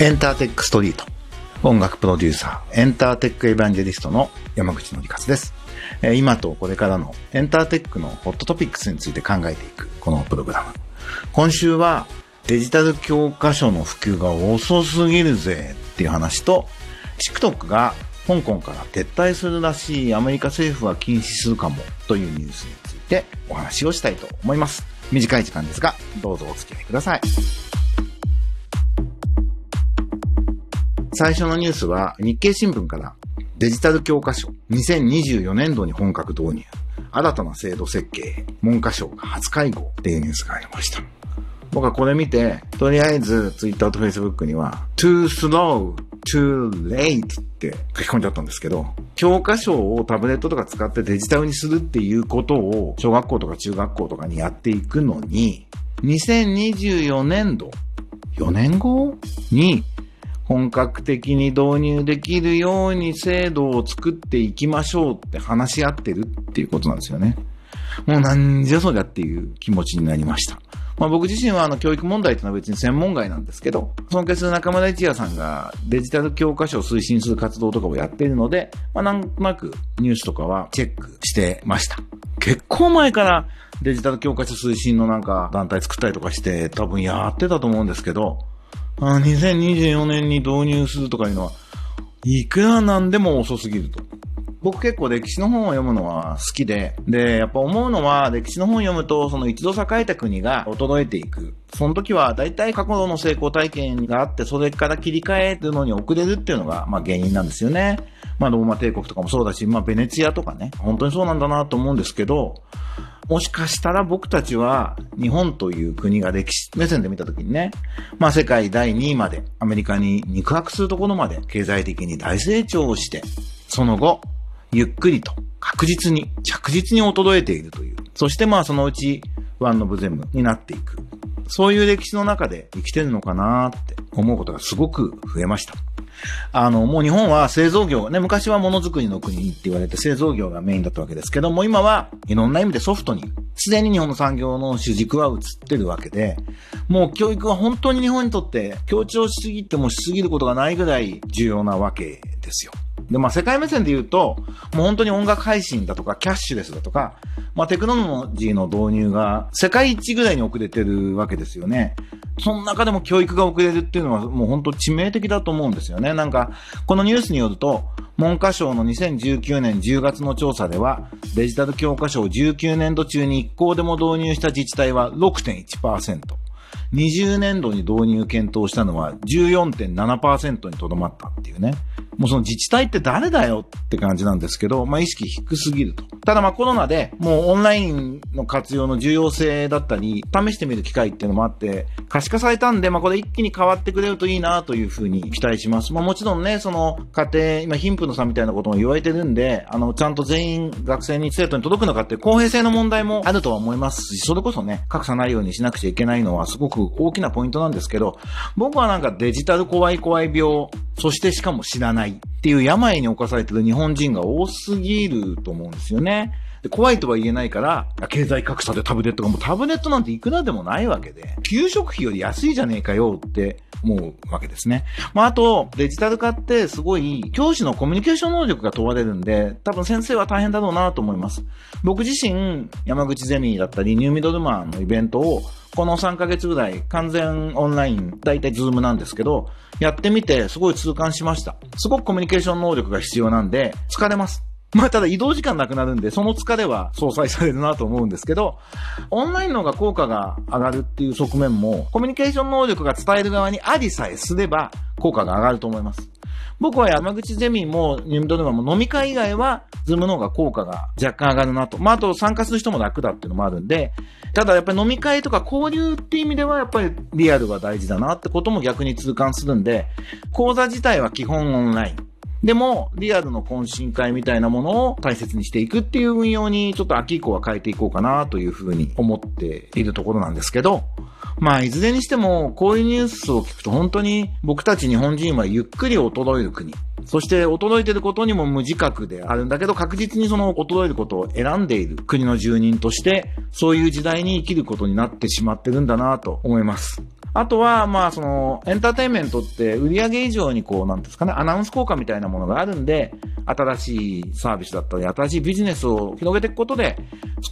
エンターテックストリート。音楽プロデューサー、エンターテックエヴァンジェリストの山口のりかつです。えー今とこれからのエンターテックのホットトピックスについて考えていくこのプログラム。今週はデジタル教科書の普及が遅すぎるぜっていう話と、TikTok が香港から撤退するらしいアメリカ政府は禁止するかもというニュースについてお話をしたいと思います。短い時間ですが、どうぞお付き合いください。最初のニュースは日経新聞からデジタル教科書2024年度に本格導入新たな制度設計文科省が初会合っていうニュースがありました。僕はこれ見て、とりあえず Twitter と Facebook には too slow, too late って書き込んじゃったんですけど、教科書をタブレットとか使ってデジタルにするっていうことを小学校とか中学校とかにやっていくのに、2024年度、4年後？に本格的に導入できるように制度を作っていきましょうって話し合ってるっていうことなんですよね。もうなんじゃそりゃっていう気持ちになりました。まあ僕自身はあの教育問題っていうのは別に専門外なんですけど、尊敬する中村一也さんがデジタル教科書を推進する活動とかをやっているので、まあなんとなくニュースとかはチェックしてました。結構前からデジタル教科書推進のなんか団体作ったりとかして多分やってたと思うんですけど、あ2024年に導入するとかいうのは、いくらなんでも遅すぎると。僕結構歴史の本を読むのは好きで、で、やっぱ思うのは歴史の本を読むと、その一度栄えた国が衰えていく。その時は大体過去の成功体験があって、それから切り替えるのに遅れるっていうのが、まあ原因なんですよね。まあローマ帝国とかもそうだし、まあベネツィアとかね、本当にそうなんだなと思うんですけど、もしかしたら僕たちは日本という国が歴史目線で見たときにね、まあ世界第2位までアメリカに肉薄するところまで経済的に大成長をして、その後、ゆっくりと確実に着実に衰えているという。そしてまあそのうちワンノブゼムになっていく。そういう歴史の中で生きてるのかなって思うことがすごく増えました。あの、もう日本は製造業、ね、昔はものづくりの国って言われて製造業がメインだったわけですけども、今はいろんな意味でソフトに、すでに日本の産業の主軸は移ってるわけで、もう教育は本当に日本にとって強調しすぎてもしすぎることがないぐらい重要なわけですよ。で、まあ世界目線で言うと、もう本当に音楽配信だとか、キャッシュレスだとか、まあテクノロジーの導入が世界一ぐらいに遅れてるわけですよね。その中でも教育が遅れるっていうのはもう本当致命的だと思うんですよね。なんか、このニュースによると、文科省の2019年10月の調査では、デジタル教科書を19年度中に1校でも導入した自治体は6.1%。20年度に導入検討したのは14.7%にとどまったっていうね。もうその自治体って誰だよって感じなんですけど、まあ意識低すぎると。ただまあコロナでもうオンラインの活用の重要性だったり、試してみる機会っていうのもあって、可視化されたんで、まあこれ一気に変わってくれるといいなというふうに期待します。まあもちろんね、その家庭、今貧富の差みたいなことも言われてるんで、あの、ちゃんと全員学生に生徒に届くのかっていう公平性の問題もあるとは思いますし、それこそね、格差ないようにしなくちゃいけないのはすごく大きなポイントなんですけど、僕はなんかデジタル怖い怖い病、そしてしかも知らないっていう病に侵されてる日本人が多すぎると思うんですよね。で怖いとは言えないから、経済格差でタブレットがもうタブレットなんていくらでもないわけで、給食費より安いじゃねえかよって思うわけですね。まあ、あと、デジタル化ってすごい、教師のコミュニケーション能力が問われるんで、多分先生は大変だろうなと思います。僕自身、山口ゼミだったり、ニューミドルマンのイベントを、この3ヶ月ぐらい完全オンライン、だいたい Zoom なんですけど、やってみてすごい痛感しました。すごくコミュニケーション能力が必要なんで、疲れます。まあ、ただ移動時間なくなるんで、その疲れは相殺されるなと思うんですけど、オンラインの方が効果が上がるっていう側面も、コミュニケーション能力が伝える側にありさえすれば、効果が上がると思います。僕は山口ゼミもニューミドルマンも飲み会以外は、 Zoom の方が効果が若干上がるなと。まあ、あと参加する人も楽だっていうのもあるんで、ただやっぱり飲み会とか交流っていう意味ではやっぱりリアルが大事だなってことも逆に痛感するんで、講座自体は基本オンライン。でも、リアルの懇親会みたいなものを大切にしていくっていう運用に、ちょっと秋以降は変えていこうかなというふうに思っているところなんですけど、まあ、いずれにしても、こういうニュースを聞くと本当に僕たち日本人はゆっくり衰える国。そして衰えてることにも無自覚であるんだけど、確実にその衰えることを選んでいる国の住人として、そういう時代に生きることになってしまってるんだなと思います。あとは、まあ、その、エンターテインメントって売り上げ以上にこう、なんですかね、アナウンス効果みたいなものがあるんで、新しいサービスだったり、新しいビジネスを広げていくことで、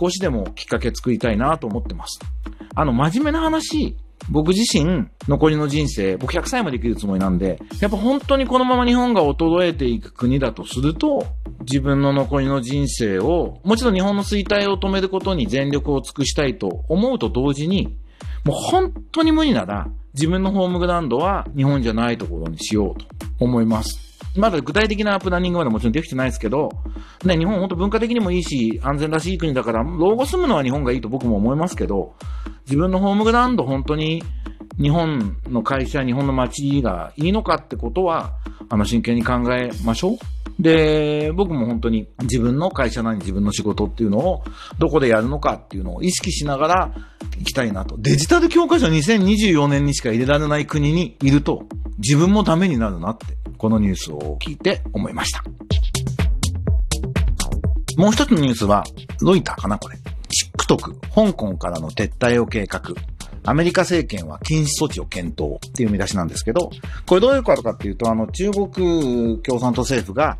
少しでもきっかけ作りたいなと思ってます。あの、真面目な話、僕自身、残りの人生、僕100歳まで生きるつもりなんで、やっぱ本当にこのまま日本が衰えていく国だとすると、自分の残りの人生を、もちろん日本の衰退を止めることに全力を尽くしたいと思うと同時に、もう本当に無理なら、自分のホームグラウンドは日本じゃないところにしようと思います。まだ具体的なプランニングまでもちろんできてないですけど、ね、日本本当文化的にもいいし、安全らしい国だから、老後住むのは日本がいいと僕も思いますけど、自分のホームグラウンド本当に日本の会社、日本の街がいいのかってことは、あの、真剣に考えましょう。で、僕も本当に自分の会社なり自分の仕事っていうのをどこでやるのかっていうのを意識しながら行きたいなと。デジタル教科書2024年にしか入れられない国にいると自分もダメになるなってこのニュースを聞いて思いました。もう一つのニュースはロイターかなこれ。TikTok、香港からの撤退を計画。アメリカ政権は禁止措置を検討っていう見出しなんですけど、これどういうことかっていうと、あの、中国共産党政府が、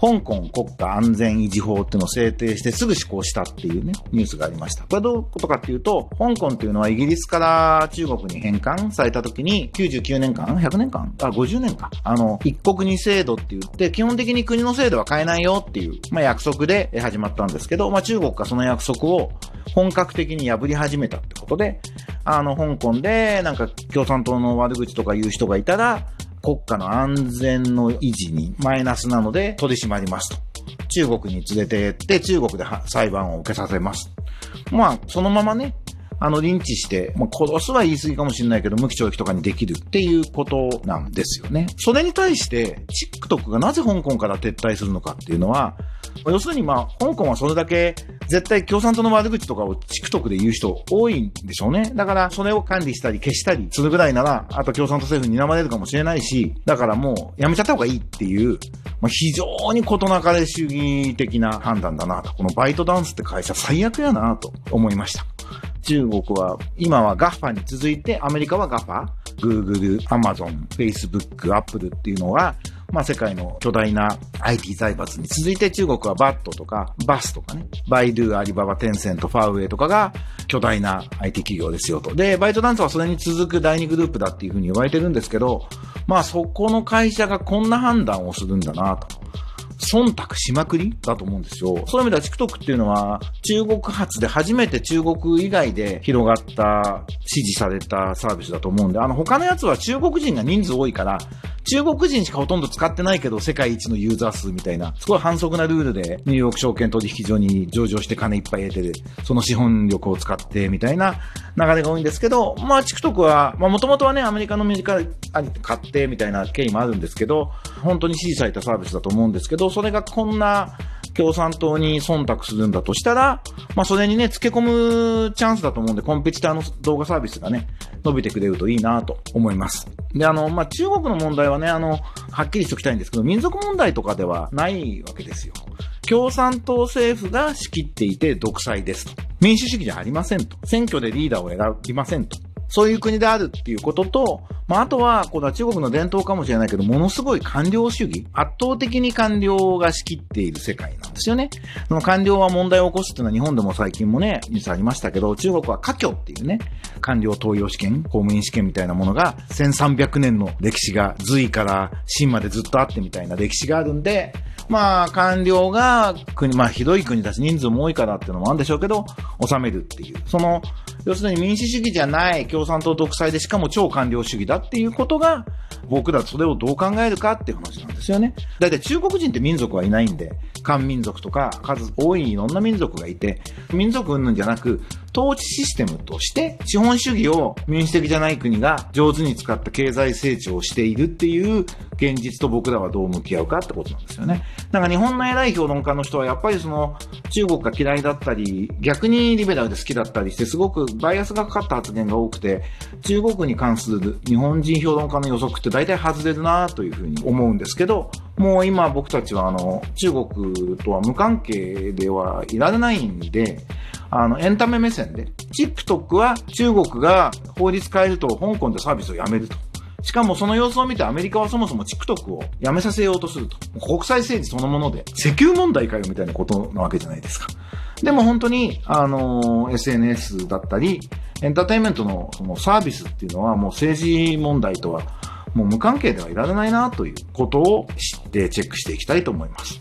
香港国家安全維持法っていうのを制定してすぐ施行したっていうね、ニュースがありました。これどういうことかっていうと、香港っていうのはイギリスから中国に返還された時に99年間 ?100 年間あ、50年か。あの、一国二制度って言って、基本的に国の制度は変えないよっていう、まあ約束で始まったんですけど、まあ中国がその約束を本格的に破り始めたってことで、あの、香港でなんか共産党の悪口とか言う人がいたら、国家の安全の維持にマイナスなので取り締まりますと。中国に連れて行って中国で裁判を受けさせます。まあ、そのままね、あの、認知して、まあ、殺すは言い過ぎかもしれないけど、無期懲役とかにできるっていうことなんですよね。それに対して、TikTok がなぜ香港から撤退するのかっていうのは、要するにまあ、香港はそれだけ絶対共産党の悪口とかを TikTok で言う人多いんでしょうね。だから、それを管理したり消したりするぐらいなら、あと共産党政府に睨まれるかもしれないし、だからもうやめちゃった方がいいっていう、まあ、非常に事なかれ主義的な判断だなと。このバイトダンスって会社最悪やなと思いました。中国は、今は GAFA に続いて、アメリカは GAFA、Google、Amazon、Facebook、Apple っていうのが、まあ世界の巨大な IT 財閥に続いて中国はバットとかバスとかね、バイドゥ、アリババ、テンセント、ファーウェイとかが巨大な IT 企業ですよと。で、バイトダンスはそれに続く第二グループだっていうふうに言われてるんですけど、まあそこの会社がこんな判断をするんだなと。忖度しまくりだと思うんですよ。そういう意味では TikTok っていうのは中国発で初めて中国以外で広がった、支持されたサービスだと思うんで、あの他のやつは中国人が人数多いから、中国人しかほとんど使ってないけど世界一のユーザー数みたいな、すごい反則なルールでニューヨーク証券取引所に上場して金いっぱい得てる、その資本力を使ってみたいな流れが多いんですけど、まあ TikTok は、まあもともとはね、アメリカの身近に買ってみたいな経緯もあるんですけど、本当に支持されたサービスだと思うんですけど、それがこんな共産党に忖度するんだとしたら、まあそれにね、付け込むチャンスだと思うんで、コンペティターの動画サービスがね、伸びてくれるといいなと思います。で、あの、まあ中国の問題はね、あの、はっきりしておきたいんですけど、民族問題とかではないわけですよ。共産党政府が仕切っていて独裁ですと。民主主義じゃありませんと。選挙でリーダーを選びませんと。そういう国であるっていうことと、まあ、あとは、これは中国の伝統かもしれないけど、ものすごい官僚主義。圧倒的に官僚が仕切っている世界なんですよね。その官僚は問題を起こすっていうのは日本でも最近もね、実はありましたけど、中国は科挙っていうね、官僚登用試験、公務員試験みたいなものが、1300年の歴史が、隋から秦までずっとあってみたいな歴史があるんで、まあ、官僚が国、まあ、ひどい国だし人数も多いからっていうのもあるんでしょうけど、収めるっていう。その、要するに民主主義じゃない共産党独裁でしかも超官僚主義だっていうことが、僕らそれをどう考えるかっていう話なんですよね。だいたい中国人って民族はいないんで、漢民族とか数多いいろんな民族がいて、民族云々じゃなく、統治システムとして、資本主義を民主的じゃない国が上手に使った経済成長をしているっていう現実と僕らはどう向き合うかってことなんですよね。なんか日本の偉い評論家の人はやっぱりその中国が嫌いだったり、逆にリベラルで好きだったりして、すごくバイアスがかかった発言が多くて、中国に関する日本人評論家の予測って大体外れるなというふうに思うんですけど、もう今僕たちはあの、中国とは無関係ではいられないんで、あの、エンタメ目線で、TikTok は中国が法律変えると香港でサービスをやめると。しかもその様子を見てアメリカはそもそも TikTok をやめさせようとすると。国際政治そのもので、石油問題かよみたいなことなわけじゃないですか。でも本当に、あの、SNS だったり、エンターテインメントのそのサービスっていうのはもう政治問題とはもう無関係ではいられないなということを知ってチェックしていきたいと思います。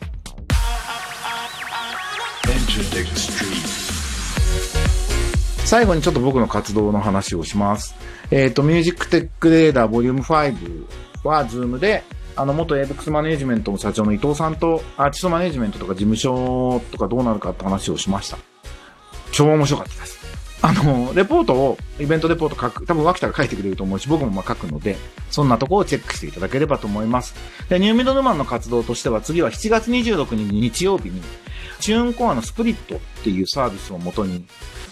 最後にちょっと僕の活動の話をします。えっ、ー、と、 Music Tech Radar ボリューム5は、 Zoom で、あの、元エイベックスマネジメントの社長の伊藤さんと、アーティストマネジメントとか事務所とかどうなるかって話をしました。超面白かったです。あの、レポートを、イベントレポート書く、多分脇田が書いてくれると思うし、僕もま書くので、そんなとこをチェックしていただければと思います。で、ニューミドルマンの活動としては、次は7月26日日曜日に、チューンコアのスプリットっていうサービスをもとに、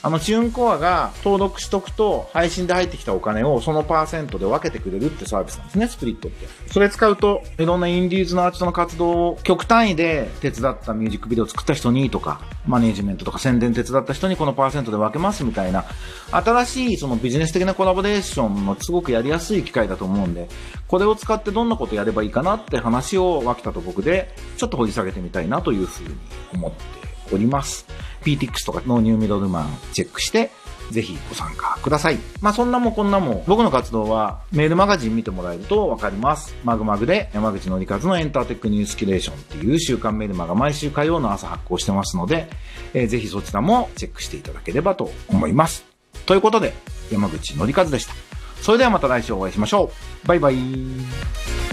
あの、チューンコアが登録しとくと、配信で入ってきたお金をそのパーセントで分けてくれるってサービスなんですね、スプリットって。それ使うと、いろんなインディーズのアーティストの活動を極単位で手伝ったミュージックビデオを作った人にとか、マネージメントとか宣伝手伝った人にこのパーセントで分けますみたいな、新しいそのビジネス的なコラボレーションのすごくやりやすい機会だと思うんで、これを使ってどんなことやればいいかなって話を脇田と僕でちょっと掘り下げてみたいなというふうに思っております。PTX とかのニューミドルマンチェックして、ぜひご参加ください。まあそんなもこんなも、僕の活動はメールマガジン見てもらえるとわかります。マグマグで山口のりかずのエンターテックニュースキュレーションっていう週刊メルマが毎週火曜の朝発行してますので、えー、ぜひそちらもチェックしていただければと思います。ということで、山口のりかずでした。それではまた来週お会いしましょう。バイバイ。